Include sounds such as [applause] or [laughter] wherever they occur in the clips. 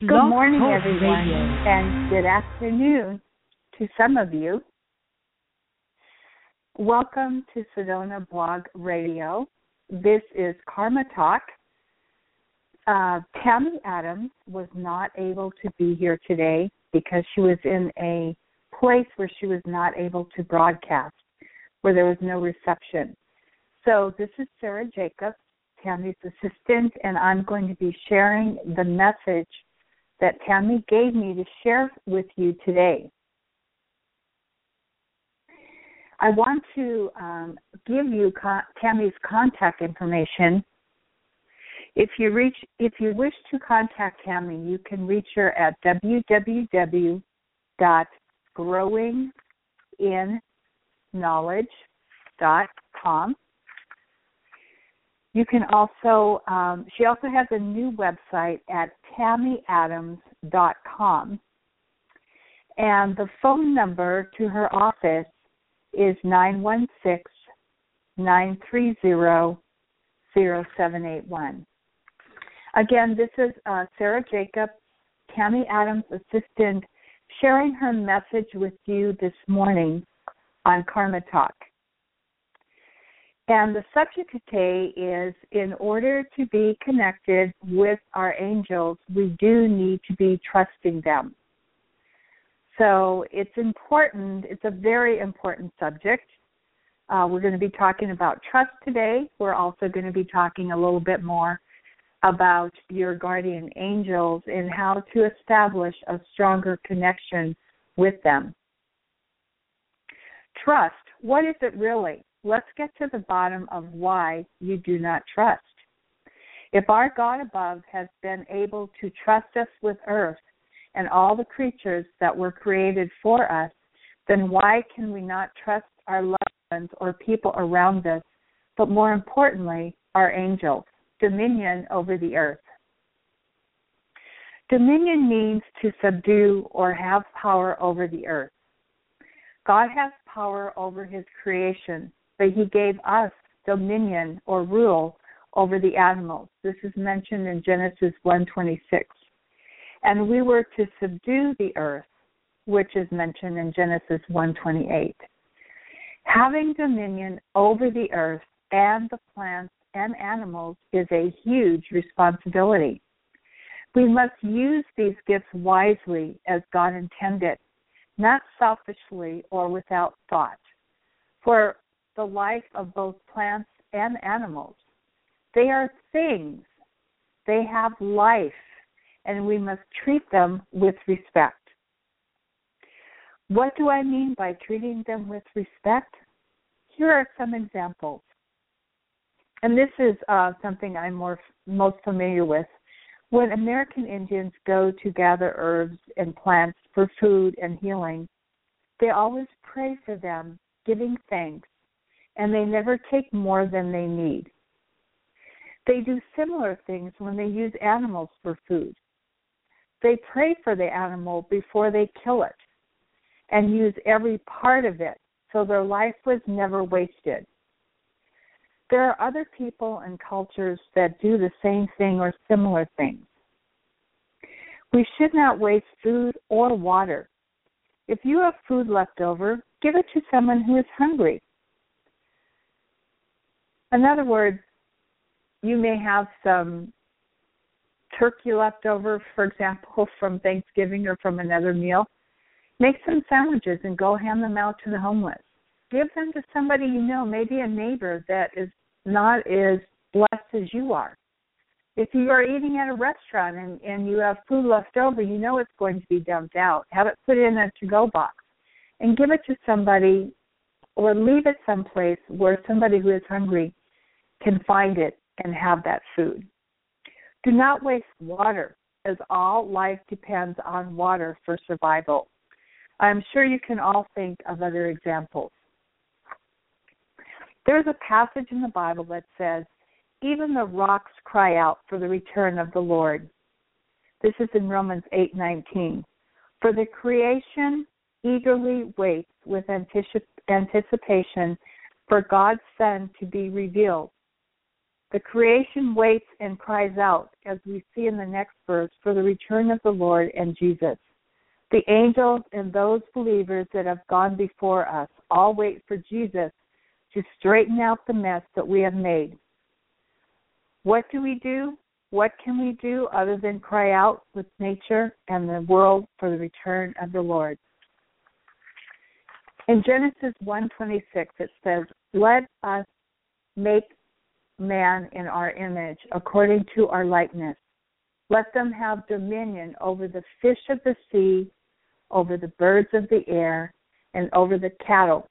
Good morning, everyone, Radio. and good afternoon to some of you. Welcome to Sedona Blog Radio. This is Karma Talk. Uh, Tammy Adams was not able to be here today because she was in a place where she was not able to broadcast, where there was no reception. So this is Sarah Jacobs, Tammy's assistant, and I'm going to be sharing the message that Tammy gave me to share with you today. I want to um, give you Tammy's contact information. If you reach, if you wish to contact Tammy, you can reach her at www.growinginknowledge.com. You can also, um, she also has a new website at tammyadams.com. And the phone number to her office is 916 930 0781. Again, this is uh, Sarah Jacob, Tammy Adams' assistant, sharing her message with you this morning on Karma Talk. And the subject today is in order to be connected with our angels, we do need to be trusting them. So it's important, it's a very important subject. Uh, we're going to be talking about trust today. We're also going to be talking a little bit more about your guardian angels and how to establish a stronger connection with them. Trust, what is it really? Let's get to the bottom of why you do not trust. If our God above has been able to trust us with earth and all the creatures that were created for us, then why can we not trust our loved ones or people around us, but more importantly, our angels, dominion over the earth? Dominion means to subdue or have power over the earth. God has power over his creation, but he gave us dominion or rule over the animals. This is mentioned in Genesis 1:26. and we were to subdue the earth, which is mentioned in Genesis 1:28. Having dominion over the earth and the plants and animals is a huge responsibility. We must use these gifts wisely as God intended, not selfishly or without thought. For the life of both plants and animals, they are things. They have life and we must treat them with respect. What do I mean by treating them with respect? Here are some examples. And this is uh, something I'm more most familiar with. When American Indians go to gather herbs and plants for food and healing, they always pray for them, giving thanks, and they never take more than they need. They do similar things when they use animals for food they pray for the animal before they kill it and use every part of it so their life was never wasted. There are other people and cultures that do the same thing or similar things. We should not waste food or water. If you have food left over, give it to someone who is hungry. In other words, you may have some turkey left over, for example, [laughs] from Thanksgiving or from another meal, make some sandwiches and go hand them out to the homeless. Give them to somebody you know, maybe a neighbor that is not as blessed as you are. If you are eating at a restaurant and, and you have food left over, you know it's going to be dumped out. Have it put in a to go box and give it to somebody or leave it someplace where somebody who is hungry can find it and have that food. Do not waste water, as all life depends on water for survival. I'm sure you can all think of other examples. There's a passage in the Bible that says, Even the rocks cry out for the return of the Lord. This is in Romans 8:19. For the creation eagerly waits with anticipation for God's Son to be revealed. The creation waits and cries out, as we see in the next verse, for the return of the Lord and Jesus. The angels and those believers that have gone before us all wait for Jesus to straighten out the mess that we have made. What do we do? What can we do other than cry out with nature and the world for the return of the Lord? In Genesis 1:26 it says, "Let us make man in our image according to our likeness. Let them have dominion over the fish of the sea, over the birds of the air, and over the cattle,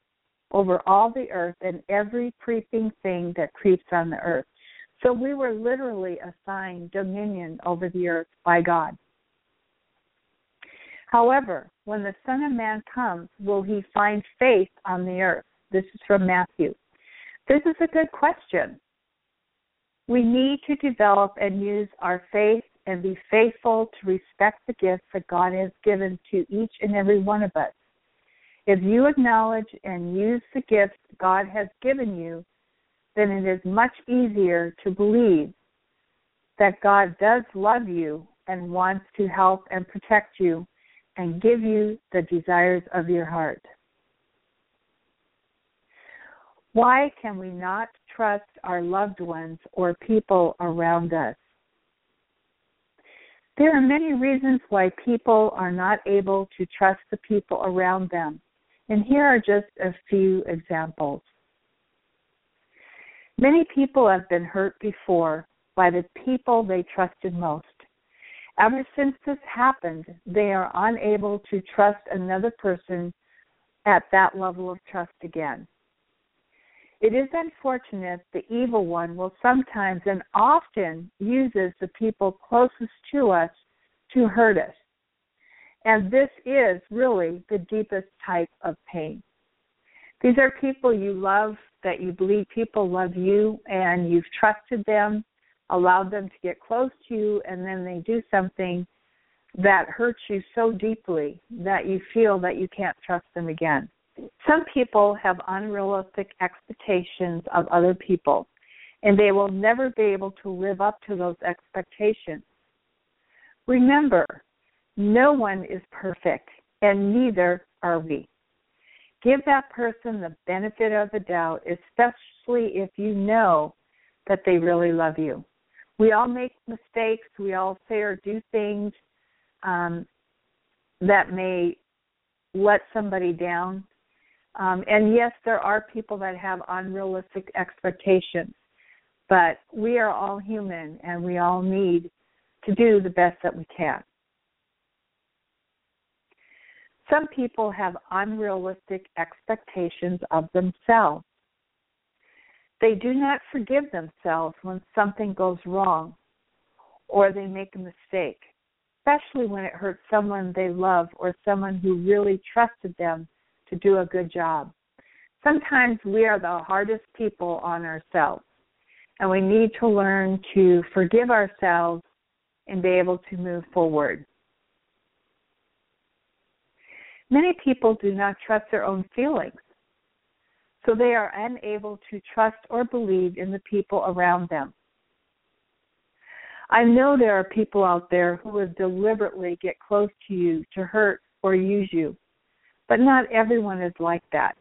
over all the earth and every creeping thing that creeps on the earth." So we were literally assigned dominion over the earth by God. However, when the Son of Man comes, will he find faith on the earth? This is from Matthew. This is a good question. We need to develop and use our faith and be faithful to respect the gifts that God has given to each and every one of us. If you acknowledge and use the gifts God has given you, then it is much easier to believe that God does love you and wants to help and protect you and give you the desires of your heart. Why can we not trust our loved ones or people around us? There are many reasons why people are not able to trust the people around them, and here are just a few examples. Many people have been hurt before by the people they trusted most. Ever since this happened, they are unable to trust another person at that level of trust again. It is unfortunate the evil one will sometimes and often uses the people closest to us to hurt us. And this is really the deepest type of pain. These are people you love, that you believe people love you, and you've trusted them, allowed them to get close to you, and then they do something that hurts you so deeply that you feel that you can't trust them again. Some people have unrealistic expectations of other people, and they will never be able to live up to those expectations. Remember, no one is perfect, and neither are we give that person the benefit of the doubt, especially if you know that they really love you. We all make mistakes. We all say or do things um, that may let somebody down. Um, and yes, there are people that have unrealistic expectations, but we are all human and we all need to do the best that we can. Some people have unrealistic expectations of themselves. They do not forgive themselves when something goes wrong or they make a mistake, especially when it hurts someone they love or someone who really trusted them to do a good job. Sometimes we are the hardest people on ourselves, and we need to learn to forgive ourselves and be able to move forward. Many people do not trust their own feelings, so they are unable to trust or believe in the people around them. I know there are people out there who would deliberately get close to you to hurt or use you, but not everyone is like that.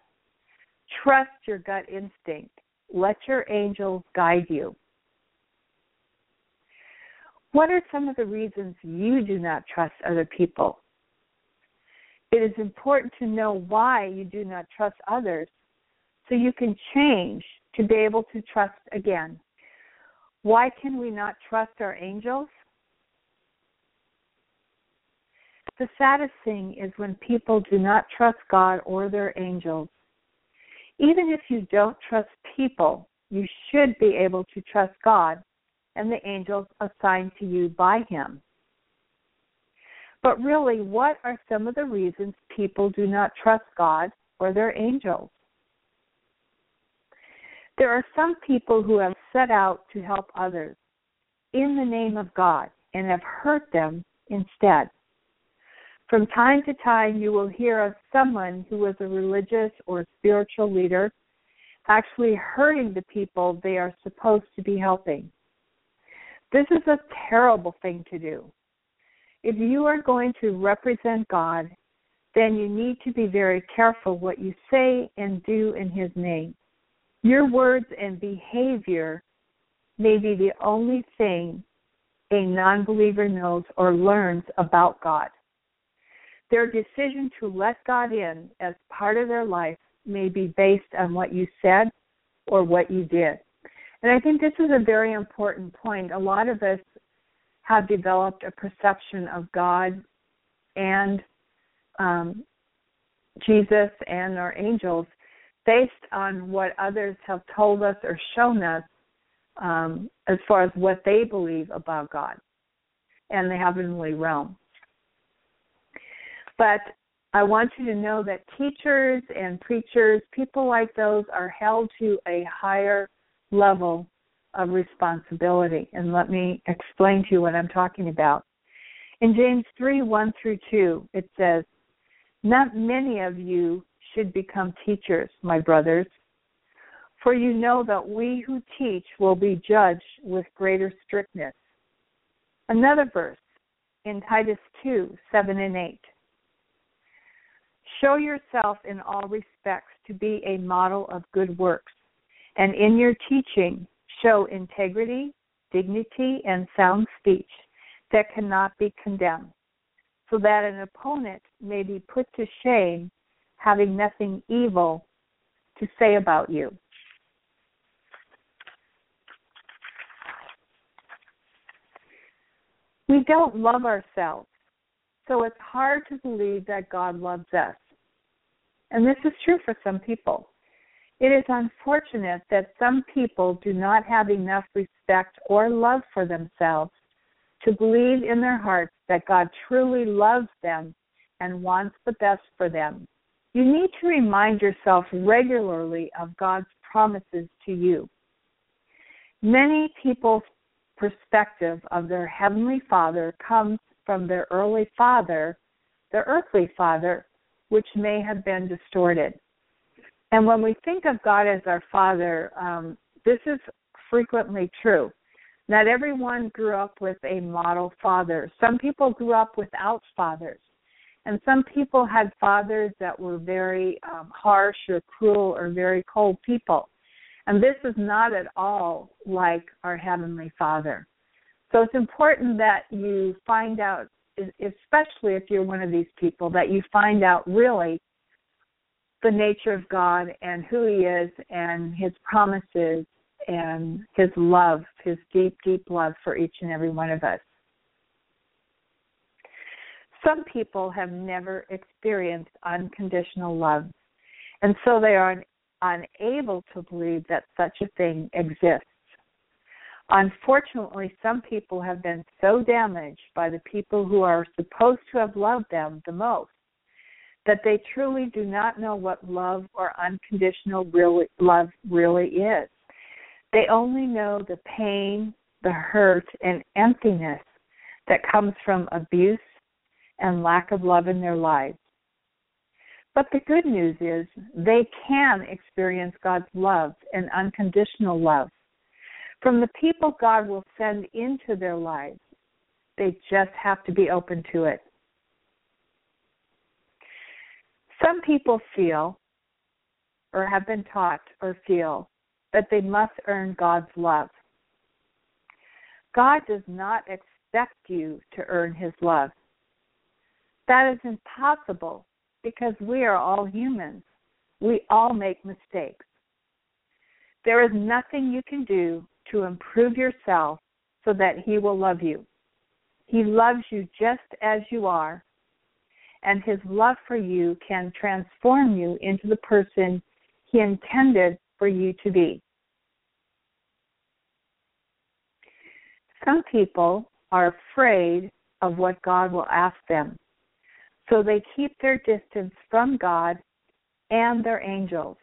Trust your gut instinct. Let your angels guide you. What are some of the reasons you do not trust other people? It is important to know why you do not trust others so you can change to be able to trust again. Why can we not trust our angels? The saddest thing is when people do not trust God or their angels. Even if you don't trust people, you should be able to trust God and the angels assigned to you by Him. But really, what are some of the reasons people do not trust God or their angels? There are some people who have set out to help others in the name of God and have hurt them instead. From time to time, you will hear of someone who was a religious or spiritual leader. actually hurting the people they are supposed to be helping. This is a terrible thing to do. If you are going to represent God, then you need to be very careful what you say and do in His name. Your words and behavior may be the only thing a non believer knows or learns about God. Their decision to let God in as part of their life may be based on what you said or what you did. And I think this is a very important point. A lot of us have developed a perception of God and um, Jesus and our angels based on what others have told us or shown us um, as far as what they believe about God and the heavenly realm. But I want you to know that teachers and preachers, people like those, are held to a higher level of responsibility. And let me explain to you what I'm talking about. In James 3 1 through 2, it says, Not many of you should become teachers, my brothers, for you know that we who teach will be judged with greater strictness. Another verse in Titus 2 7 and 8. Show yourself in all respects to be a model of good works, and in your teaching, show integrity, dignity, and sound speech that cannot be condemned, so that an opponent may be put to shame, having nothing evil to say about you. We don't love ourselves, so it's hard to believe that God loves us. And this is true for some people. It is unfortunate that some people do not have enough respect or love for themselves to believe in their hearts that God truly loves them and wants the best for them. You need to remind yourself regularly of God's promises to you. Many people's perspective of their heavenly father comes from their early father, their earthly father, which may have been distorted. And when we think of God as our Father, um, this is frequently true. Not everyone grew up with a model father. Some people grew up without fathers. And some people had fathers that were very um, harsh or cruel or very cold people. And this is not at all like our Heavenly Father. So it's important that you find out especially if you're one of these people, that you find out really the nature of God and who He is and His promises and His love, His deep, deep love for each and every one of us. Some people have never experienced unconditional love, and so they are unable to believe that such a thing exists. Unfortunately, some people have been so damaged by the people who are supposed to have loved them the most that they truly do not know what love or unconditional really, love really is. They only know the pain, the hurt, and emptiness that comes from abuse and lack of love in their lives. But the good news is they can experience God's love and unconditional love from the people God will send into their lives. They just have to be open to it. Some people feel, or have been taught, or feel that they must earn God's love. God does not expect you to earn His love. That is impossible because we are all humans. We all make mistakes. There is nothing you can do to improve yourself so that He will love you. He loves you just as you are, and His love for you can transform you into the person He intended for you to be. Some people are afraid of what God will ask them, so they keep their distance from God and their angels.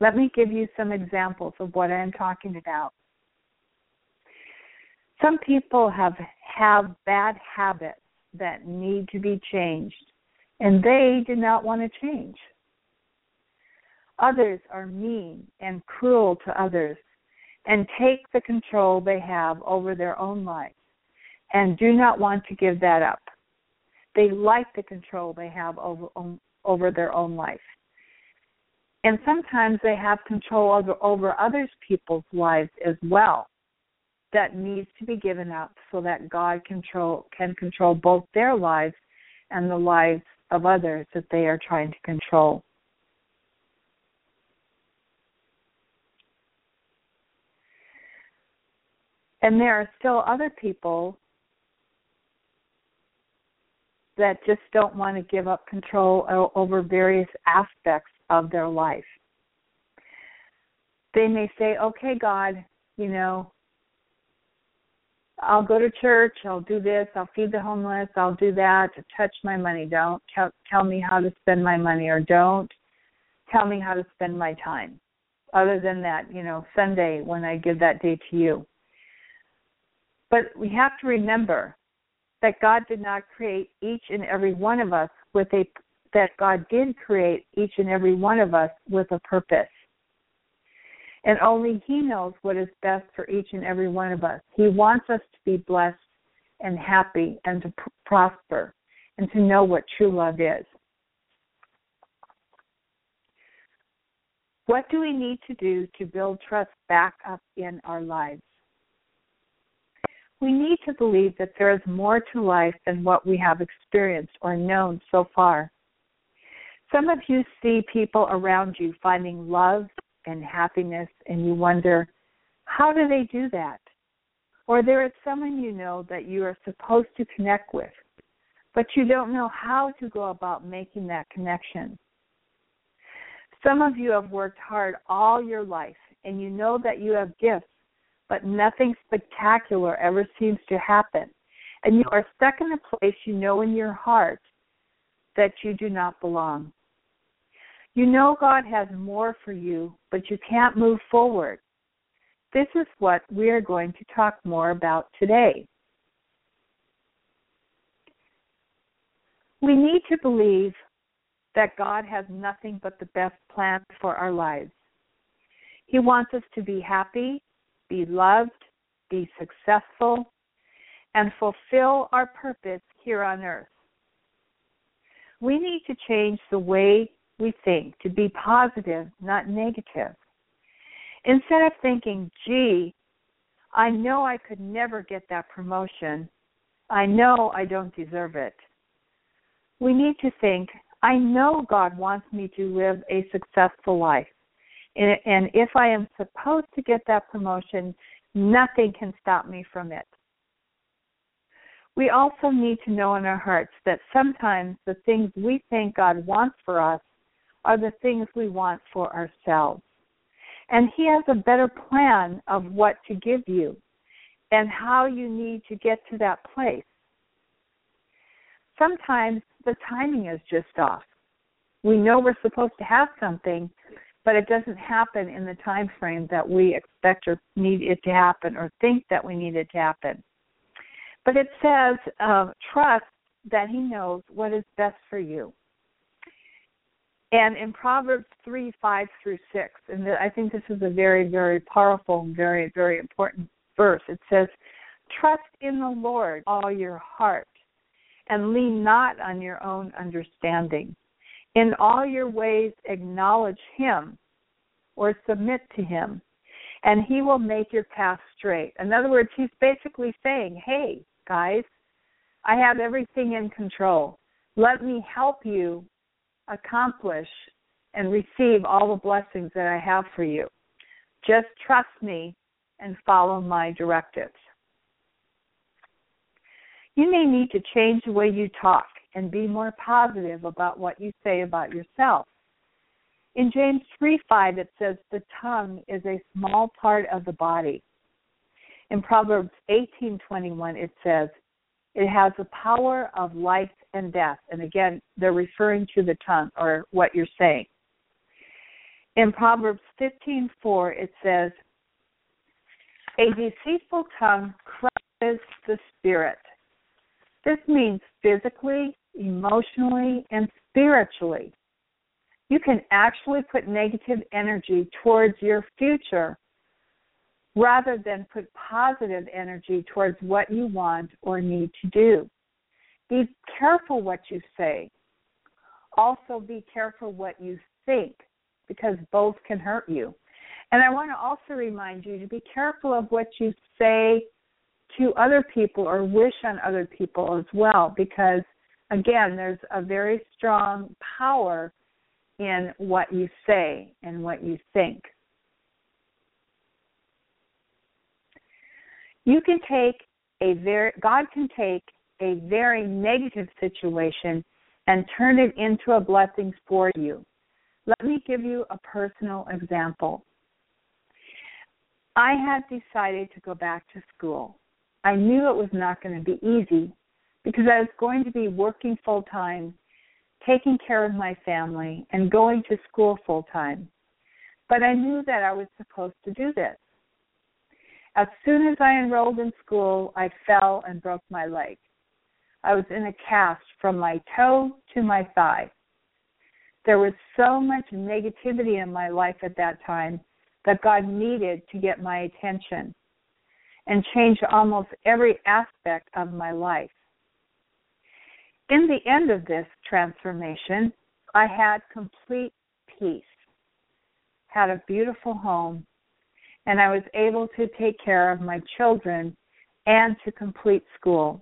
Let me give you some examples of what I'm talking about. Some people have have bad habits that need to be changed, and they do not want to change. Others are mean and cruel to others and take the control they have over their own lives and do not want to give that up. They like the control they have over over their own life. And sometimes they have control over, over others people's lives as well that needs to be given up so that God control can control both their lives and the lives of others that they are trying to control. And there are still other people that just don't want to give up control over various aspects of their life. They may say, okay, God, you know, I'll go to church, I'll do this, I'll feed the homeless, I'll do that, touch my money. Don't tell, tell me how to spend my money or don't tell me how to spend my time. Other than that, you know, Sunday when I give that day to you. But we have to remember that God did not create each and every one of us with a that God did create each and every one of us with a purpose. And only He knows what is best for each and every one of us. He wants us to be blessed and happy and to pr- prosper and to know what true love is. What do we need to do to build trust back up in our lives? We need to believe that there is more to life than what we have experienced or known so far. Some of you see people around you finding love and happiness, and you wonder, how do they do that? Or there is someone you know that you are supposed to connect with, but you don't know how to go about making that connection. Some of you have worked hard all your life, and you know that you have gifts but nothing spectacular ever seems to happen. And you are stuck in a place you know in your heart that you do not belong. You know God has more for you, but you can't move forward. This is what we are going to talk more about today. We need to believe that God has nothing but the best plan for our lives. He wants us to be happy, be loved, be successful, and fulfill our purpose here on earth. We need to change the way we think to be positive, not negative. Instead of thinking, gee, I know I could never get that promotion, I know I don't deserve it. We need to think, I know God wants me to live a successful life. And if I am supposed to get that promotion, nothing can stop me from it. We also need to know in our hearts that sometimes the things we think God wants for us are the things we want for ourselves. And He has a better plan of what to give you and how you need to get to that place. Sometimes the timing is just off. We know we're supposed to have something, but it doesn't happen in the time frame that we expect or need it to happen or think that we need it to happen. But it says, uh, trust that He knows what is best for you. And in Proverbs 3 5 through 6, and I think this is a very, very powerful very, very important verse, it says, Trust in the Lord all your heart and lean not on your own understanding. In all your ways, acknowledge him or submit to him, and he will make your path straight. In other words, he's basically saying, hey, guys, I have everything in control. Let me help you accomplish and receive all the blessings that I have for you. Just trust me and follow my directives. You may need to change the way you talk and be more positive about what you say about yourself. In James 3 5, it says, The tongue is a small part of the body. In Proverbs eighteen twenty one, it says, It has the power of life and death. And again, they're referring to the tongue or what you're saying. In Proverbs fifteen four, it says, A deceitful tongue crushes the spirit. This means physically, emotionally, and spiritually. you can actually put negative energy towards your future rather than put positive energy towards what you want or need to do. Be careful what you say. Also, be careful what you think because both can hurt you. And I want to also remind you to be careful of what you say to other people or wish on other people as well because again there's a very strong power in what you say and what you think. You can take a very God can take a very negative situation and turn it into a blessing for you. Let me give you a personal example. I had decided to go back to school. I knew it was not going to be easy because I was going to be working full time, taking care of my family, and going to school full time. But I knew that I was supposed to do this. As soon as I enrolled in school, I fell and broke my leg. I was in a cast from my toe to my thigh. There was so much negativity in my life at that time that God needed to get my attention and change almost every aspect of my life. In the end of this transformation, I had complete peace, had a beautiful home, and I was able to take care of my children and to complete school.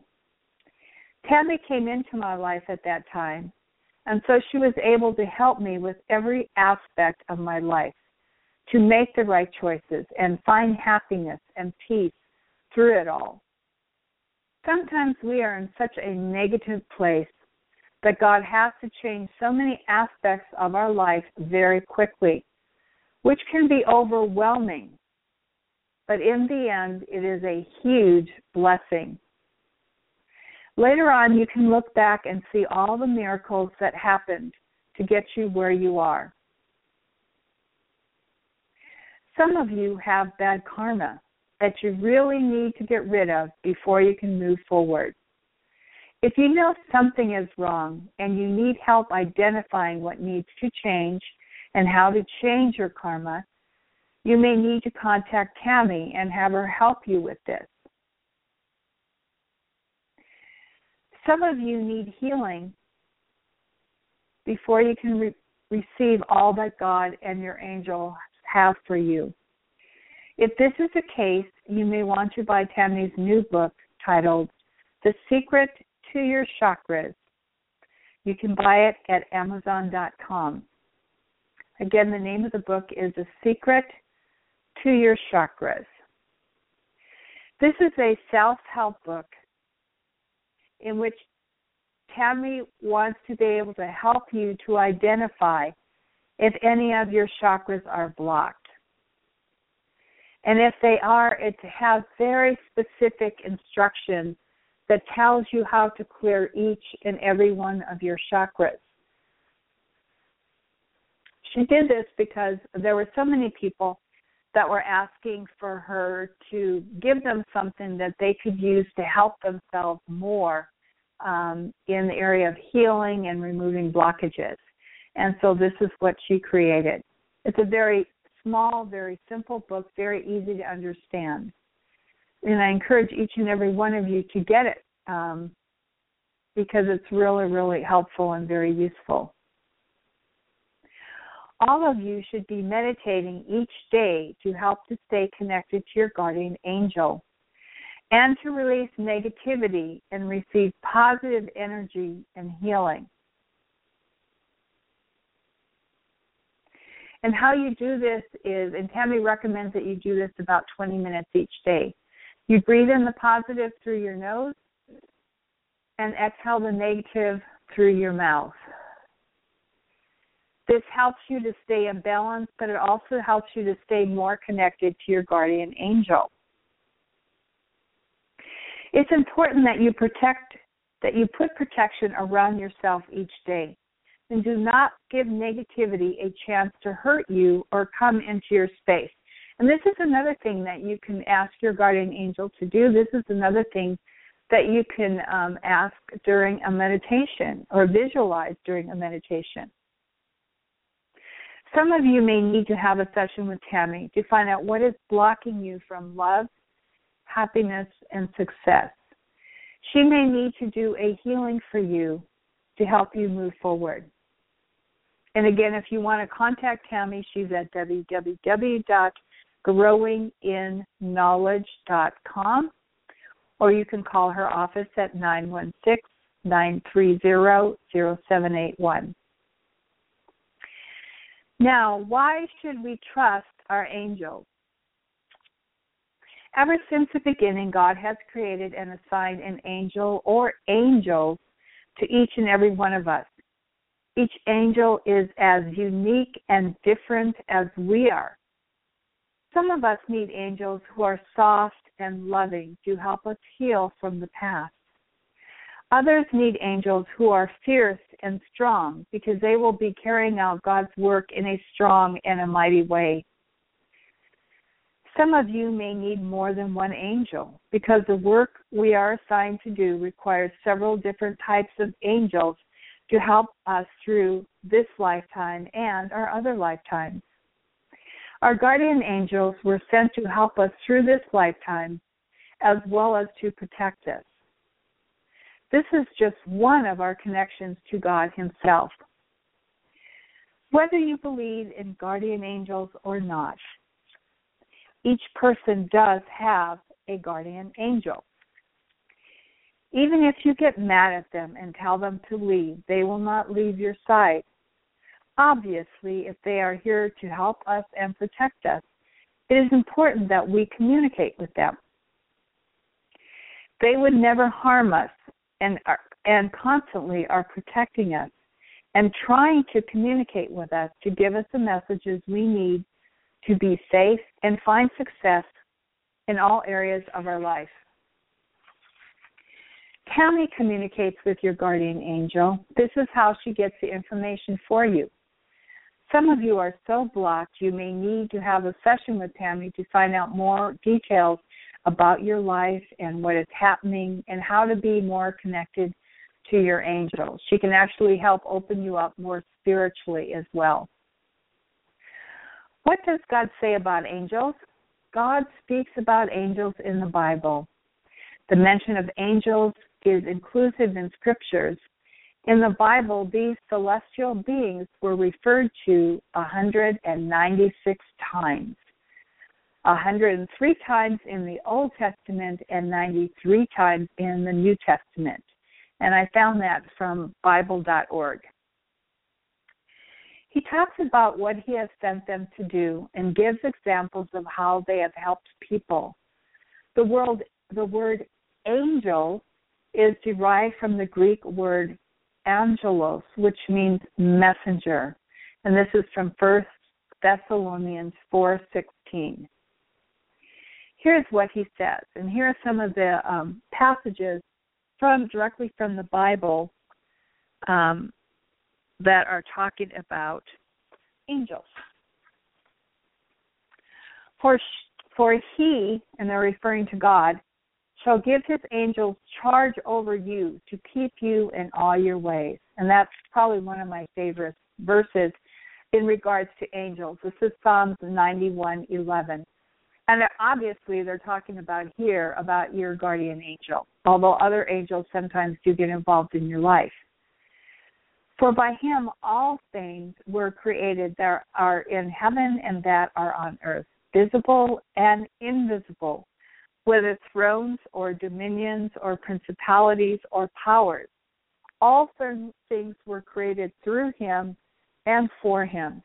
Tammy came into my life at that time, and so she was able to help me with every aspect of my life to make the right choices and find happiness and peace through it all. Sometimes we are in such a negative place that God has to change so many aspects of our life very quickly, which can be overwhelming. But in the end, it is a huge blessing. Later on, you can look back and see all the miracles that happened to get you where you are. Some of you have bad karma that you really need to get rid of before you can move forward. If you know something is wrong and you need help identifying what needs to change and how to change your karma, you may need to contact Tammy and have her help you with this. Some of you need healing before you can re- receive all that God and your angel have for you. If this is the case, you may want to buy Tammy's new book titled The Secret to Your Chakras. You can buy it at Amazon.com. Again, the name of the book is The Secret to Your Chakras. This is a self help book in which Tammy wants to be able to help you to identify if any of your chakras are blocked. And if they are, it has very specific instructions that tells you how to clear each and every one of your chakras. She did this because there were so many people that were asking for her to give them something that they could use to help themselves more um, in the area of healing and removing blockages. And so this is what she created. It's a very small, very simple book, very easy to understand. And I encourage each and every one of you to get it um, because it's really, really helpful and very useful. All of you should be meditating each day to help to stay connected to your guardian angel and to release negativity and receive positive energy and healing. And how you do this is, and Tammy recommends that you do this about 20 minutes each day. You breathe in the positive through your nose and exhale the negative through your mouth. This helps you to stay in balance, but it also helps you to stay more connected to your guardian angel. It's important that you protect that you put protection around yourself each day and do not give negativity a chance to hurt you or come into your space. And this is another thing that you can ask your guardian angel to do. This is another thing that you can um, ask during a meditation or visualize during a meditation. Some of you may need to have a session with Tammy to find out what is blocking you from love, happiness, and success. She may need to do a healing for you to help you move forward. And again, if you want to contact Tammy, she's at www.growinginknowledge.com or you can call her office at 916 930 0781. Now, why should we trust our angels? Ever since the beginning, God has created and assigned an angel or angels to each and every one of us. Each angel is as unique and different as we are. Some of us need angels who are soft and loving to help us heal from the past. Others need angels who are fierce and strong because they will be carrying out God's work in a strong and a mighty way. Some of you may need more than one angel because the work we are assigned to do requires several different types of angels to help us through this lifetime and our other lifetimes. Our guardian angels were sent to help us through this lifetime as well as to protect us. This is just one of our connections to God Himself. Whether you believe in guardian angels or not, each person does have a guardian angel. Even if you get mad at them and tell them to leave, they will not leave your side. Obviously, if they are here to help us and protect us, it is important that we communicate with them. They would never harm us and are, and constantly are protecting us and trying to communicate with us to give us the messages we need to be safe and find success in all areas of our life. Tammy communicates with your guardian angel. This is how she gets the information for you. Some of you are so blocked you may need to have a session with Tammy to find out more details about your life and what is happening and how to be more connected to your angels. She can actually help open you up more spiritually as well. What does God say about angels? God speaks about angels in the Bible. The mention of angels is inclusive in scriptures. In the Bible, these celestial beings were referred to 196 times. 103 times in the Old Testament and 93 times in the New Testament. And I found that from Bible.org. He talks about what he has sent them to do and gives examples of how they have helped people. The word, the word angel is derived from the Greek word angelos, which means messenger. And this is from 1 Thessalonians 4:16 here's what he says, and here are some of the um, passages from directly from the Bible um, that are talking about angels. For for he, and they're referring to God, shall give his angels charge over you to keep you in all your ways. And that's probably one of my favorite verses in regards to angels. This is Psalms 91:11. And obviously, they're talking about here about your guardian angel, although other angels sometimes do get involved in your life. For by him all things were created that are in heaven and that are on earth, visible and invisible, whether thrones or dominions or principalities or powers. All things were created through him and for him.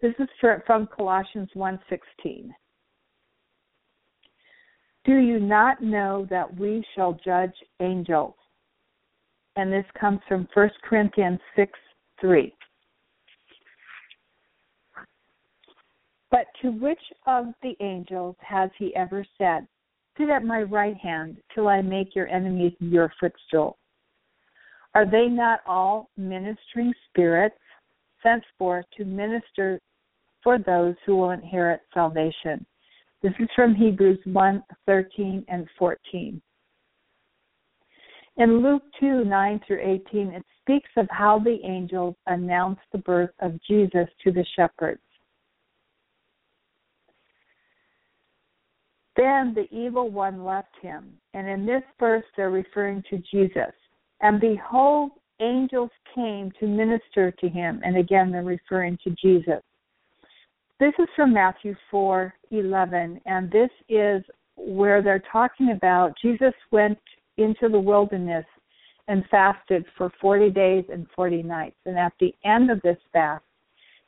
This is from Colossians 1:16. Do you not know that we shall judge angels? And this comes from 1 Corinthians 6 3. But to which of the angels has he ever said, Sit at my right hand till I make your enemies your footstool? Are they not all ministering spirits sent forth to minister for those who will inherit salvation? This is from Hebrews 1 13 and 14. In Luke 2 9 through 18, it speaks of how the angels announced the birth of Jesus to the shepherds. Then the evil one left him. And in this verse, they're referring to Jesus. And behold, angels came to minister to him. And again, they're referring to Jesus. This is from Matthew 4 11. And this is where they're talking about Jesus went into the wilderness and fasted for 40 days and 40 nights. And at the end of this fast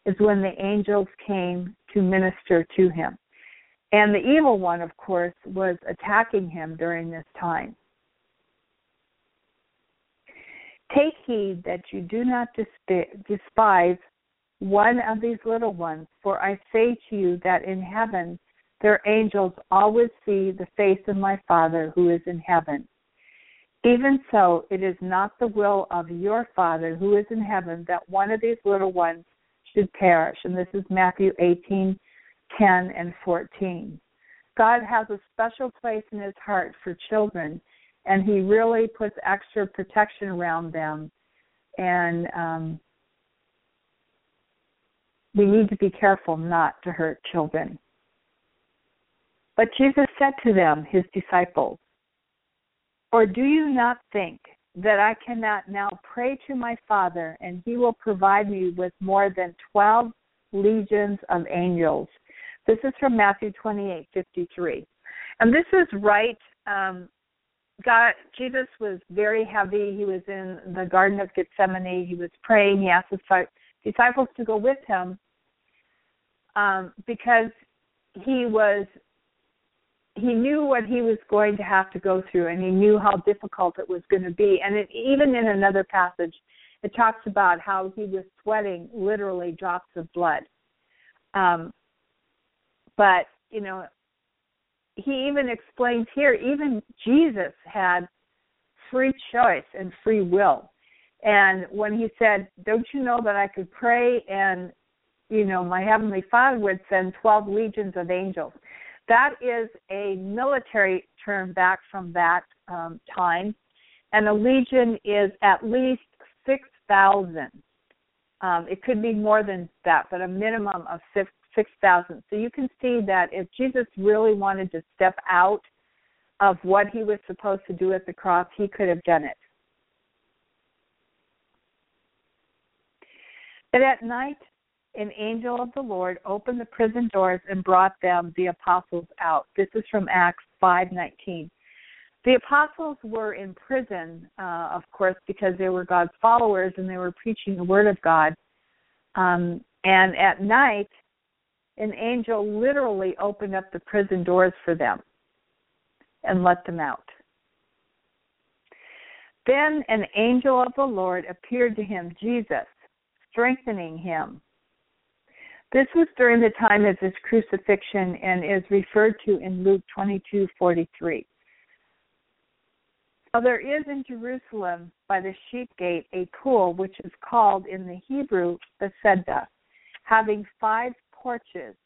is when the angels came to minister to him. And the evil one, of course, was attacking him during this time. Take heed that you do not despise one of these little ones, for I say to you that in heaven their angels always see the face of my Father who is in heaven. Even so, it is not the will of your Father who is in heaven that one of these little ones should perish. And this is Matthew 18 10 and 14. God has a special place in his heart for children, and he really puts extra protection around them. And um, we need to be careful not to hurt children. But Jesus said to them, his disciples, Or do you not think that I cannot now pray to my Father, and he will provide me with more than twelve legions of angels? This is from Matthew 28 53. And this is right. Um, God, Jesus was very heavy. He was in the Garden of Gethsemane. He was praying. He asked his disciples to go with him um, because he was he knew what he was going to have to go through, and he knew how difficult it was going to be. And it, even in another passage, it talks about how he was sweating literally drops of blood. Um, but, you know, he even explains here, even Jesus had free choice and free will. And when he said, Don't you know that I could pray and, you know, my Heavenly Father would send 12 legions of angels? That is a military term back from that um, time. And a legion is at least 6,000. Um, it could be more than that, but a minimum of 6, 6,000. So you can see that if Jesus really wanted to step out of what he was supposed to do at the cross, he could have done it. But at night, an angel of the Lord opened the prison doors and brought them, the apostles, out. This is from Acts 5:19. The apostles were in prison, uh, of course, because they were God's followers and they were preaching the word of God. Um, and at night, an angel literally opened up the prison doors for them and let them out. Then an angel of the Lord appeared to him, Jesus, strengthening him. This was during the time of his crucifixion and is referred to in Luke 22:43. Now there is in Jerusalem by the sheep gate a pool which is called in the Hebrew the Bethesda, having five porches.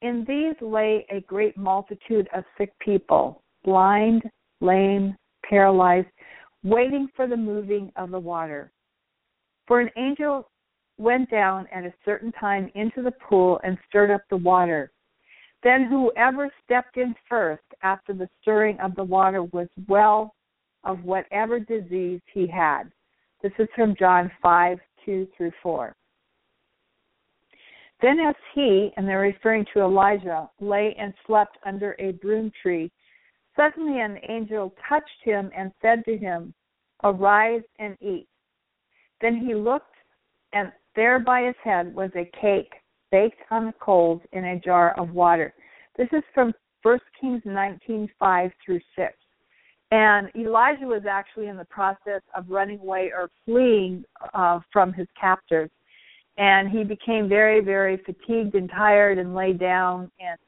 In these lay a great multitude of sick people, blind, lame, paralyzed, waiting for the moving of the water. For an angel went down at a certain time into the pool and stirred up the water. Then whoever stepped in first after the stirring of the water was well of whatever disease he had. This is from John 5 2 through 4. Then, as he, and they're referring to Elijah, lay and slept under a broom tree, suddenly an angel touched him and said to him, Arise and eat. Then he looked, and there by his head was a cake baked on the coals in a jar of water. This is from 1 Kings 19:5 through 6. And Elijah was actually in the process of running away or fleeing uh, from his captors and he became very very fatigued and tired and lay down and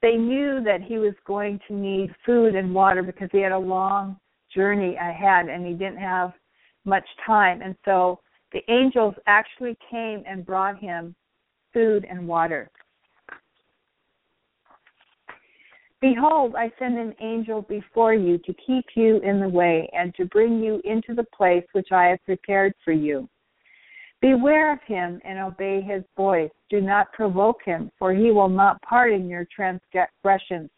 they knew that he was going to need food and water because he had a long journey ahead and he didn't have much time and so the angels actually came and brought him food and water Behold, I send an angel before you to keep you in the way and to bring you into the place which I have prepared for you. Beware of him and obey his voice. Do not provoke him, for he will not pardon your transgressions,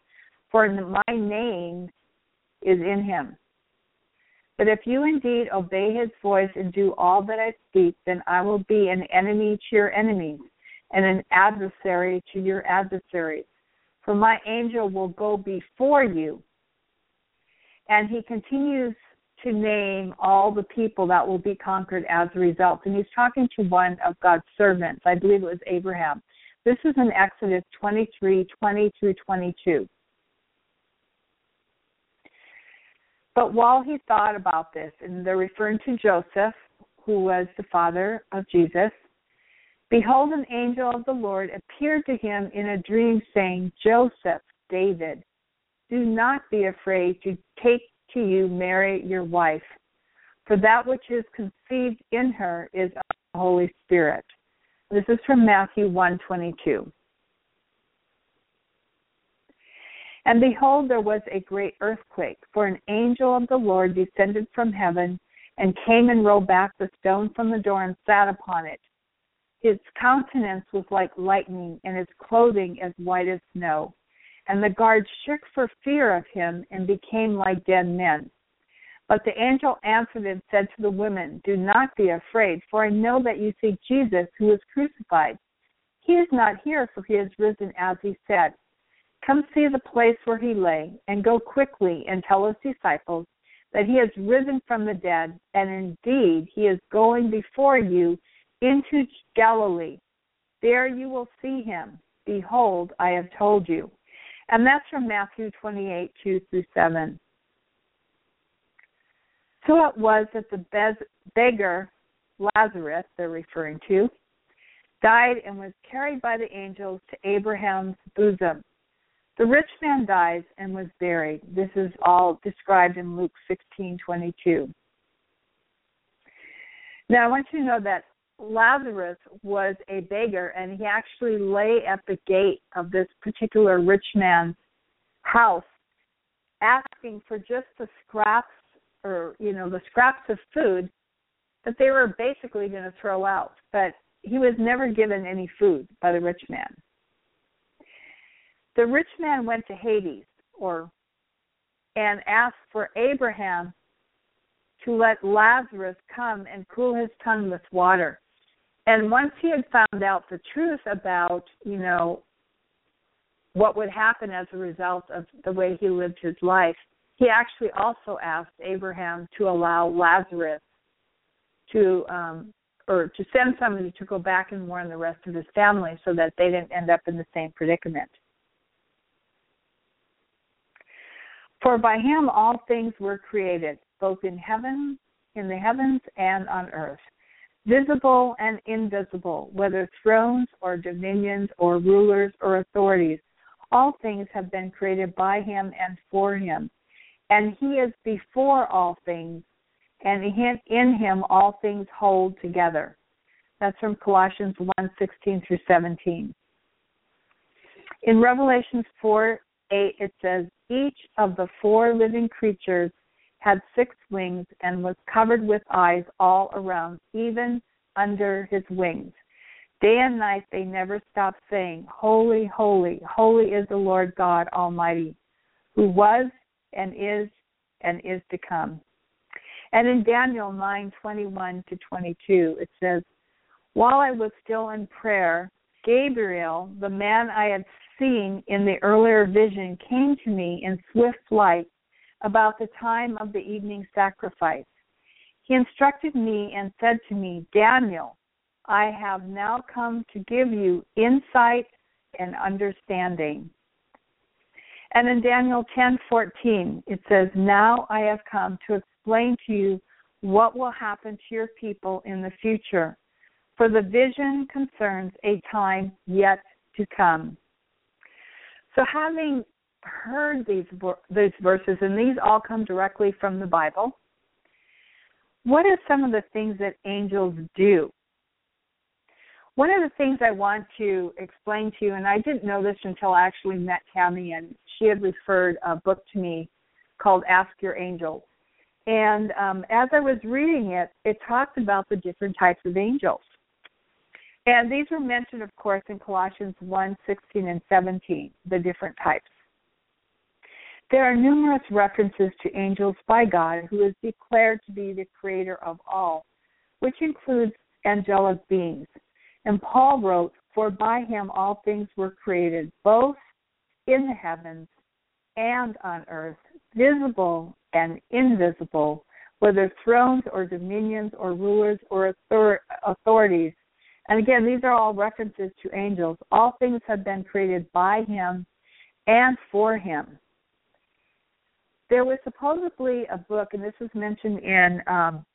for my name is in him. But if you indeed obey his voice and do all that I speak, then I will be an enemy to your enemies and an adversary to your adversaries. For my angel will go before you. And he continues to name all the people that will be conquered as a result. And he's talking to one of God's servants. I believe it was Abraham. This is in Exodus 23 20 through 22. But while he thought about this, and they're referring to Joseph, who was the father of Jesus, behold, an angel of the Lord appeared to him in a dream, saying, Joseph, David, do not be afraid to take to you Mary, your wife, for that which is conceived in her is of the Holy Spirit. This is from Matthew 122. And behold, there was a great earthquake, for an angel of the Lord descended from heaven and came and rolled back the stone from the door and sat upon it. His countenance was like lightning, and his clothing as white as snow. And the guards shook for fear of him and became like dead men. But the angel answered and said to the women, Do not be afraid, for I know that you seek Jesus who was crucified. He is not here, for he is risen as he said. Come see the place where he lay, and go quickly and tell his disciples that he has risen from the dead, and indeed he is going before you into Galilee. There you will see him. Behold, I have told you. And that's from Matthew 28 2 through 7. So it was that the beggar, Lazarus, they're referring to, died and was carried by the angels to Abraham's bosom. The rich man dies and was buried. This is all described in Luke 16:22. Now I want you to know that Lazarus was a beggar and he actually lay at the gate of this particular rich man's house asking for just the scraps or you know the scraps of food that they were basically going to throw out but he was never given any food by the rich man the rich man went to hades or and asked for abraham to let lazarus come and cool his tongue with water and once he had found out the truth about, you know, what would happen as a result of the way he lived his life, he actually also asked Abraham to allow Lazarus to um or to send somebody to go back and warn the rest of his family so that they didn't end up in the same predicament. For by him all things were created, both in heaven, in the heavens and on earth visible and invisible, whether thrones or dominions or rulers or authorities. All things have been created by him and for him. And he is before all things, and in him all things hold together. That's from Colossians 1 16 through 17. In Revelations 4 8, it says, Each of the four living creatures had six wings and was covered with eyes all around, even under his wings. Day and night they never stopped saying, Holy, holy, holy is the Lord God Almighty, who was and is and is to come. And in Daniel 9:21 to 22 it says, While I was still in prayer, Gabriel, the man I had seen in the earlier vision, came to me in swift flight about the time of the evening sacrifice. He instructed me and said to me, Daniel, I have now come to give you insight and understanding. And in Daniel 10:14 it says, "Now I have come to explain to you what will happen to your people in the future, for the vision concerns a time yet to come." So having heard these these verses, and these all come directly from the Bible. What are some of the things that angels do? One of the things I want to explain to you, and I didn't know this until I actually met Tammy and she had referred a book to me called Ask Your Angels. And um, as I was reading it, it talked about the different types of angels. And these were mentioned, of course, in Colossians 1 16 and 17, the different types. There are numerous references to angels by God, who is declared to be the creator of all, which includes angelic beings. And Paul wrote, For by him all things were created, both in the heavens and on earth, visible and invisible, whether thrones or dominions or rulers or author- authorities. And again, these are all references to angels. All things have been created by him and for him. There was supposedly a book, and this was mentioned in um,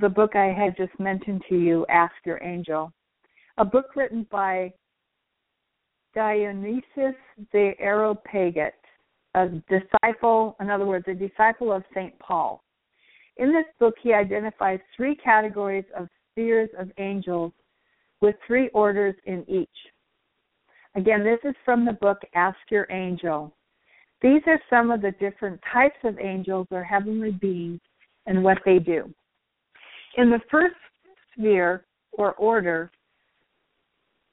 the book I had just mentioned to you, Ask Your Angel, a book written by Dionysius the Areopagite, a disciple, in other words, a disciple of St. Paul. In this book, he identifies three categories of spheres of angels with three orders in each. Again, this is from the book Ask Your Angel. These are some of the different types of angels or heavenly beings and what they do. In the first sphere or order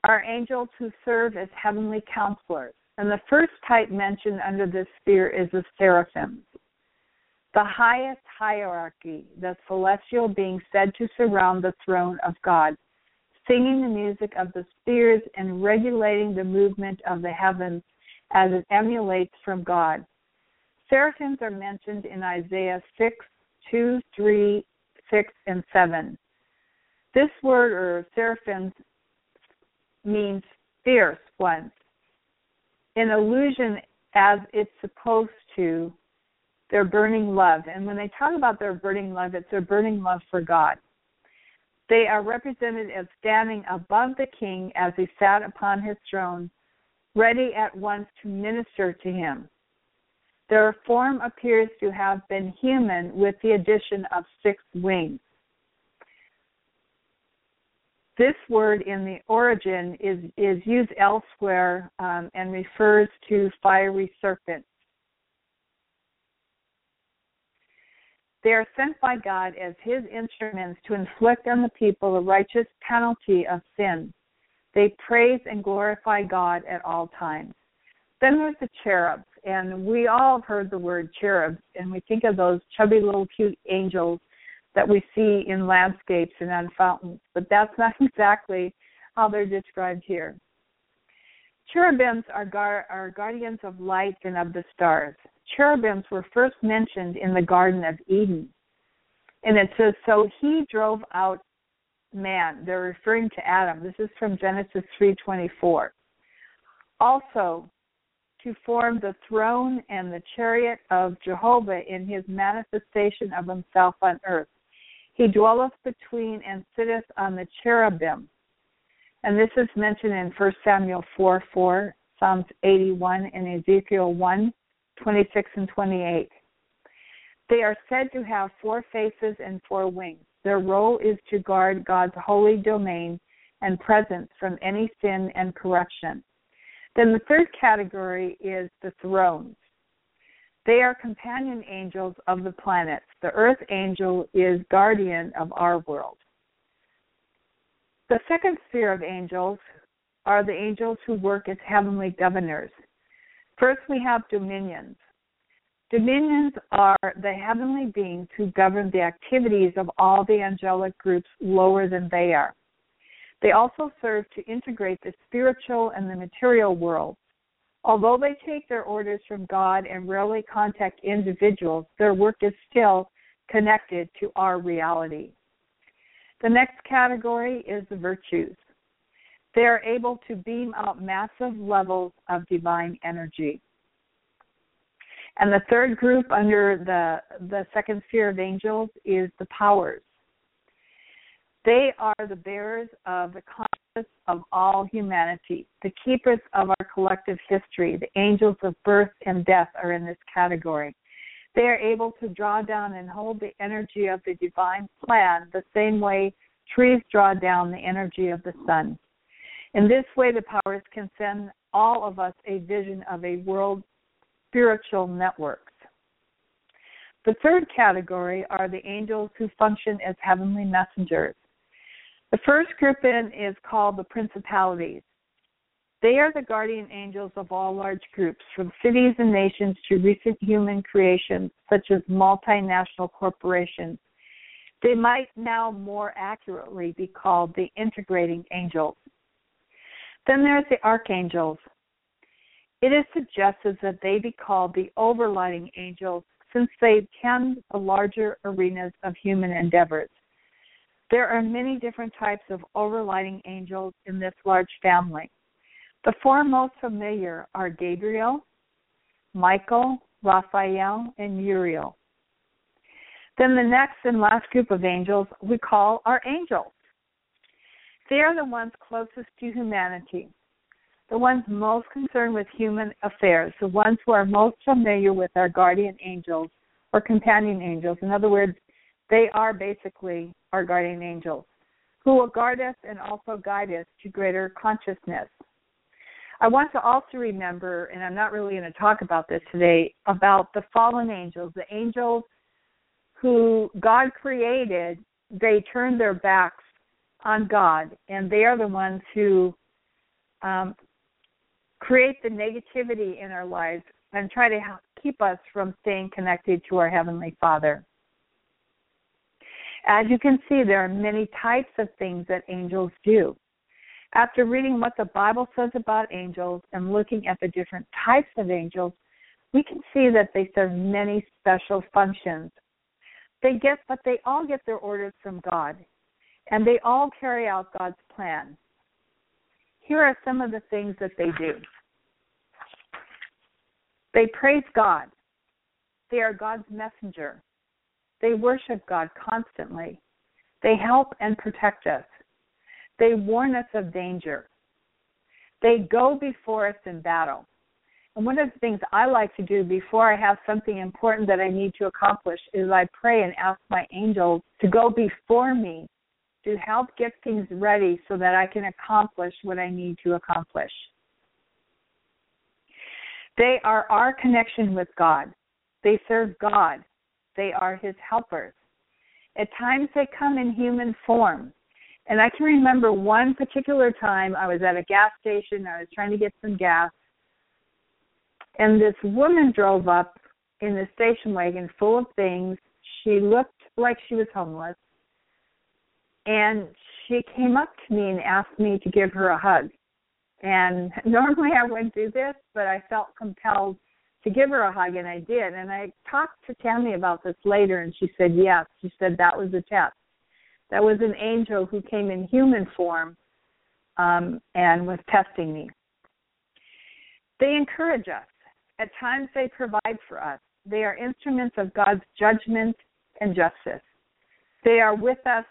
are angels who serve as heavenly counselors. And the first type mentioned under this sphere is the seraphims. The highest hierarchy, the celestial beings said to surround the throne of God, singing the music of the spheres and regulating the movement of the heavens as it emulates from God. Seraphims are mentioned in Isaiah 6, 2, 3, 6, and 7. This word, or seraphims, means fierce ones, in allusion as it's supposed to their burning love. And when they talk about their burning love, it's their burning love for God. They are represented as standing above the king as he sat upon his throne, ready at once to minister to him. Their form appears to have been human with the addition of six wings. This word in the origin is, is used elsewhere um, and refers to fiery serpents. They are sent by God as his instruments to inflict on the people the righteous penalty of sin. They praise and glorify God at all times. Then there's the cherubs, and we all have heard the word cherubs, and we think of those chubby little cute angels that we see in landscapes and on fountains, but that's not [laughs] exactly how they're described here. Cherubims are, gar- are guardians of light and of the stars. Cherubims were first mentioned in the Garden of Eden. And it says, So he drove out man. They're referring to Adam. This is from Genesis 3:24. Also, to form the throne and the chariot of Jehovah in his manifestation of himself on earth. He dwelleth between and sitteth on the cherubim. And this is mentioned in 1 Samuel 4 4, Psalms 81, and Ezekiel 1 26 and 28. They are said to have four faces and four wings. Their role is to guard God's holy domain and presence from any sin and corruption. Then the third category is the thrones. They are companion angels of the planets. The earth angel is guardian of our world. The second sphere of angels are the angels who work as heavenly governors. First, we have dominions. Dominions are the heavenly beings who govern the activities of all the angelic groups lower than they are. They also serve to integrate the spiritual and the material worlds. Although they take their orders from God and rarely contact individuals, their work is still connected to our reality. The next category is the virtues. They are able to beam out massive levels of divine energy. And the third group under the, the second sphere of angels is the powers. They are the bearers of the consciousness of all humanity, the keepers of our collective history, the angels of birth and death are in this category. They are able to draw down and hold the energy of the divine plan the same way trees draw down the energy of the sun. In this way, the powers can send all of us a vision of a world spiritual networks. The third category are the angels who function as heavenly messengers. The first group in is called the principalities. They are the guardian angels of all large groups, from cities and nations to recent human creations, such as multinational corporations. They might now more accurately be called the integrating angels. Then there's the archangels. It is suggested that they be called the overlighting angels since they tend the larger arenas of human endeavors. There are many different types of overlighting angels in this large family. The four most familiar are Gabriel, Michael, Raphael, and Uriel. Then the next and last group of angels we call our angels. They are the ones closest to humanity, the ones most concerned with human affairs, the ones who are most familiar with our guardian angels or companion angels. In other words, they are basically our guardian angels who will guard us and also guide us to greater consciousness. I want to also remember, and I'm not really going to talk about this today, about the fallen angels, the angels who God created, they turned their backs on God, and they are the ones who um, create the negativity in our lives and try to keep us from staying connected to our Heavenly Father. As you can see, there are many types of things that angels do. After reading what the Bible says about angels and looking at the different types of angels, we can see that they serve many special functions. They get, but they all get their orders from God, and they all carry out God's plan. Here are some of the things that they do. They praise God. They are God's messenger. They worship God constantly. They help and protect us. They warn us of danger. They go before us in battle. And one of the things I like to do before I have something important that I need to accomplish is I pray and ask my angels to go before me to help get things ready so that I can accomplish what I need to accomplish. They are our connection with God. They serve God. They are His helpers. At times they come in human form. And I can remember one particular time I was at a gas station, I was trying to get some gas, and this woman drove up in the station wagon full of things. She looked like she was homeless. And she came up to me and asked me to give her a hug. And [laughs] normally I wouldn't do this, but I felt compelled to give her a hug, and I did. And I talked to Tammy about this later, and she said yes. She said that was a test. That was an angel who came in human form um, and was testing me. They encourage us. At times, they provide for us. They are instruments of God's judgment and justice. They are with us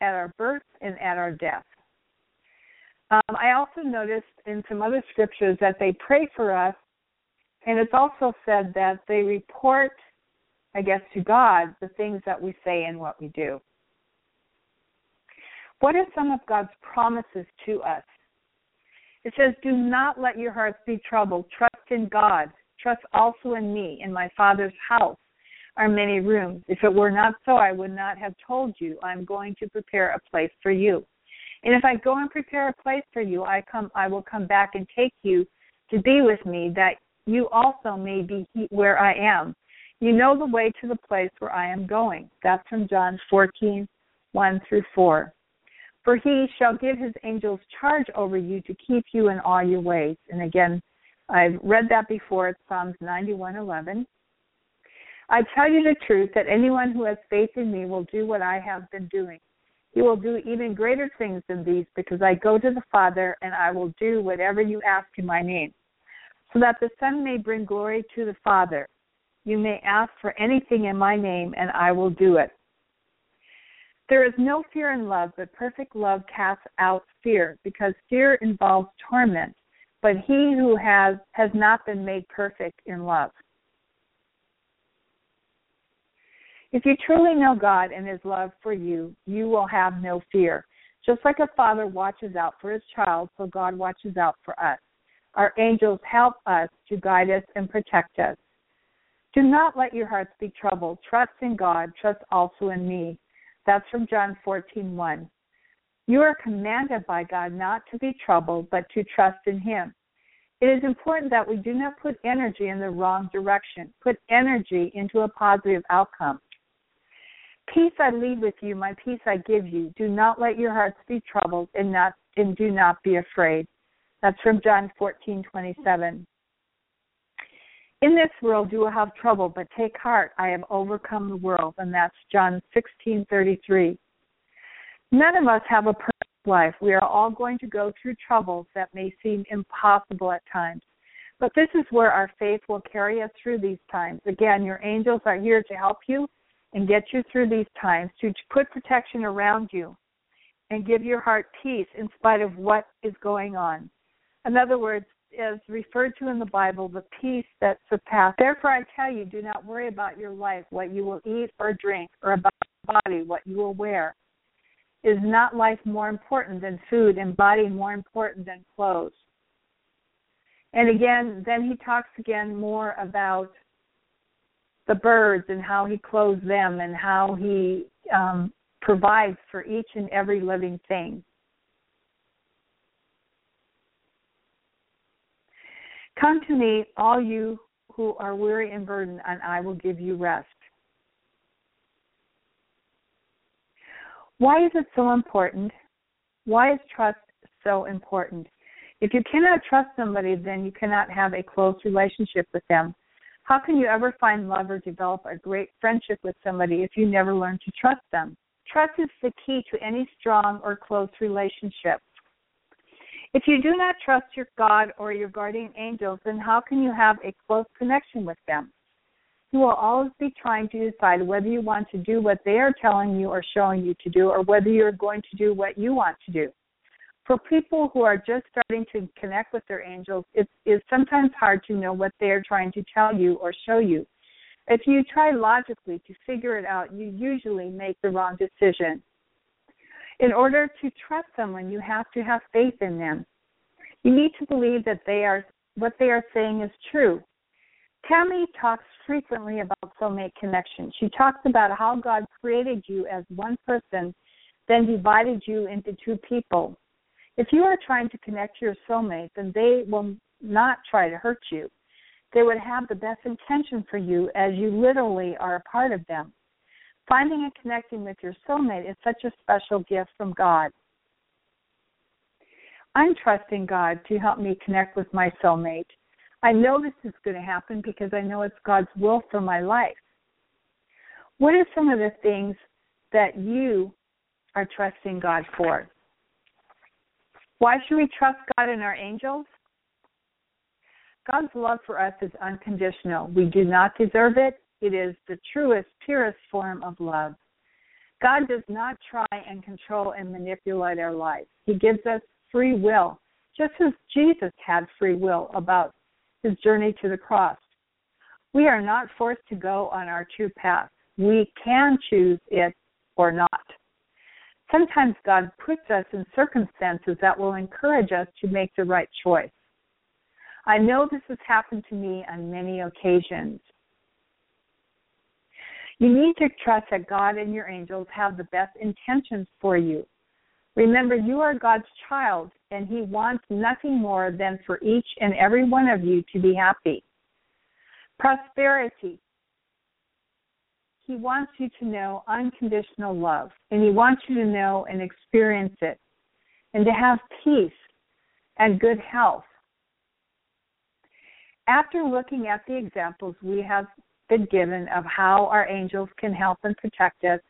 at our birth and at our death. Um, I also noticed in some other scriptures that they pray for us, and it's also said that they report, I guess, to God the things that we say and what we do. What are some of God's promises to us? It says, Do not let your hearts be troubled. Trust in God. Trust also in me. In my Father's house are many rooms. If it were not so, I would not have told you. I'm going to prepare a place for you. And if I go and prepare a place for you, I come I will come back and take you to be with me that you also may be where I am. You know the way to the place where I am going. That's from John 14, 1 through 4. For he shall give his angels charge over you to keep you in all your ways. And again, I've read that before. It's Psalms 91:11. I tell you the truth that anyone who has faith in me will do what I have been doing. He will do even greater things than these because I go to the Father and I will do whatever you ask in my name, so that the Son may bring glory to the Father. You may ask for anything in my name and I will do it. There is no fear in love, but perfect love casts out fear, because fear involves torment. But he who has has not been made perfect in love. If you truly know God and his love for you, you will have no fear. Just like a father watches out for his child, so God watches out for us. our angels help us to guide us and protect us. Do not let your hearts be troubled. Trust in God. Trust also in me. That's from John 14 1. You are commanded by God not to be troubled, but to trust in Him. It is important that we do not put energy in the wrong direction, put energy into a positive outcome. Peace I leave with you, my peace I give you. Do not let your hearts be troubled and not and do not be afraid. That's from John 14:27. In this world you will have trouble, but take heart, I have overcome the world, and that's John 16:33. None of us have a perfect life. We are all going to go through troubles that may seem impossible at times. But this is where our faith will carry us through these times. Again, your angels are here to help you and get you through these times, to put protection around you and give your heart peace in spite of what is going on. In other words, as referred to in the Bible, the peace that surpasses. Therefore, I tell you, do not worry about your life, what you will eat or drink, or about your body, what you will wear. Is not life more important than food and body more important than clothes? And again, then he talks again more about the birds and how he clothes them and how he um, provides for each and every living thing. Come to me, all you who are weary and burdened, and I will give you rest. Why is it so important? Why is trust so important? If you cannot trust somebody, then you cannot have a close relationship with them. How can you ever find love or develop a great friendship with somebody if you never learn to trust them? Trust is the key to any strong or close relationship. If you do not trust your God or your guardian angels, then how can you have a close connection with them? You will always be trying to decide whether you want to do what they are telling you or showing you to do, or whether you're going to do what you want to do. For people who are just starting to connect with their angels, it is sometimes hard to know what they are trying to tell you or show you. If you try logically to figure it out, you usually make the wrong decision. In order to trust someone, you have to have faith in them. You need to believe that they are what they are saying is true. Tammy talks frequently about soulmate connection. She talks about how God created you as one person, then divided you into two people. If you are trying to connect your soulmate, then they will not try to hurt you. They would have the best intention for you as you literally are a part of them. Finding and connecting with your soulmate is such a special gift from God. I'm trusting God to help me connect with my soulmate. I know this is going to happen because I know it's God's will for my life. What are some of the things that you are trusting God for? Why should we trust God and our angels? God's love for us is unconditional. We do not deserve it. It is the truest, purest form of love. God does not try and control and manipulate our lives. He gives us free will, just as Jesus had free will about his journey to the cross. We are not forced to go on our true path. We can choose it or not. Sometimes God puts us in circumstances that will encourage us to make the right choice. I know this has happened to me on many occasions. You need to trust that God and your angels have the best intentions for you. Remember, you are God's child, and He wants nothing more than for each and every one of you to be happy. Prosperity. He wants you to know unconditional love, and He wants you to know and experience it, and to have peace and good health. After looking at the examples we have been given of how our angels can help and protect us,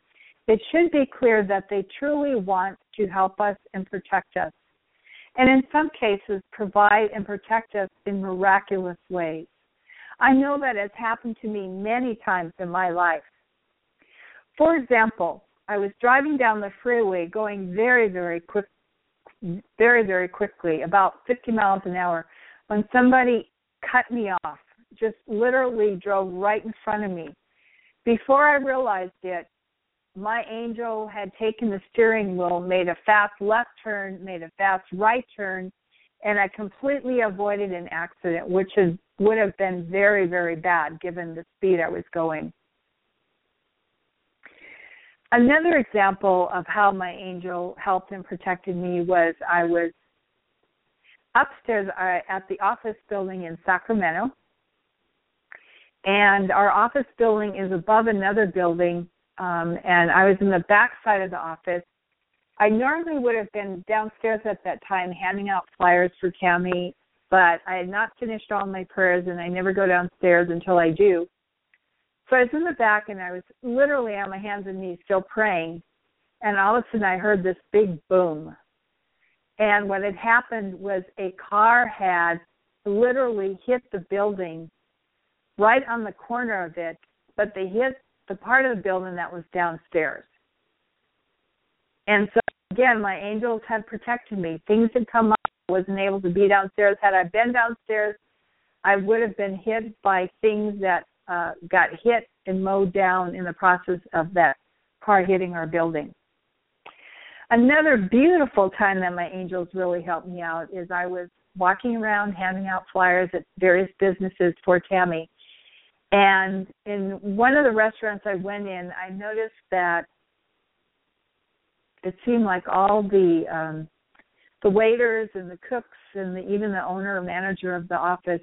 it should be clear that they truly want to help us and protect us, and in some cases, provide and protect us in miraculous ways. I know that has happened to me many times in my life. For example, I was driving down the freeway going very, very quick, very, very quickly, about 50 miles an hour, when somebody cut me off, just literally drove right in front of me. Before I realized it, my angel had taken the steering wheel, made a fast left turn, made a fast right turn, and I completely avoided an accident, which is would have been very, very bad given the speed I was going. Another example of how my angel helped and protected me was I was upstairs uh, at the office building in Sacramento. And our office building is above another building, um, and I was in the back side of the office. I normally would have been downstairs at that time handing out flyers for Tammy, but I had not finished all my prayers, and I never go downstairs until I do. So I was in the back and I was literally on my hands and knees still praying. And all of a sudden I heard this big boom. And what had happened was a car had literally hit the building right on the corner of it, but they hit the part of the building that was downstairs. And so again, my angels had protected me. Things had come up. I wasn't able to be downstairs. Had I been downstairs, I would have been hit by things that uh, got hit and mowed down in the process of that car hitting our building. Another beautiful time that my angels really helped me out is I was walking around handing out flyers at various businesses for Tammy. And in one of the restaurants I went in, I noticed that it seemed like all the um the waiters and the cooks and the, even the owner or manager of the office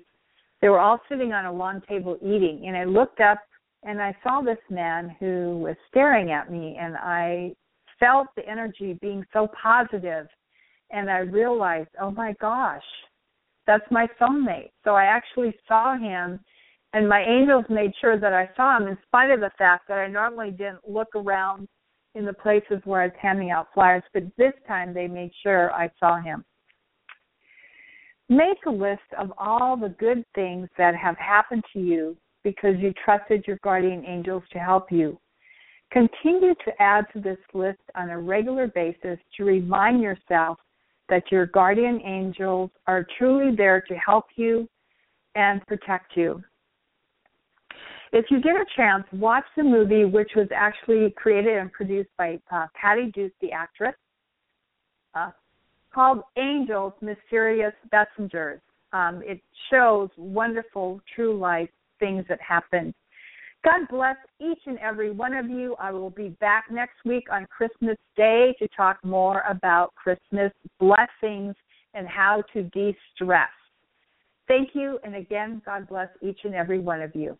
they were all sitting on a long table eating, and I looked up and I saw this man who was staring at me, and I felt the energy being so positive, and I realized, oh my gosh, that's my soulmate. So I actually saw him, and my angels made sure that I saw him, in spite of the fact that I normally didn't look around in the places where I was handing out flyers, but this time they made sure I saw him. Make a list of all the good things that have happened to you because you trusted your guardian angels to help you. Continue to add to this list on a regular basis to remind yourself that your guardian angels are truly there to help you and protect you. If you get a chance, watch the movie, which was actually created and produced by uh, Patty Duke, the actress. Uh, called Angels Mysterious Messengers. Um, it shows wonderful, true life things that happen. God bless each and every one of you. I will be back next week on Christmas Day to talk more about Christmas blessings and how to de stress. Thank you, and again, God bless each and every one of you.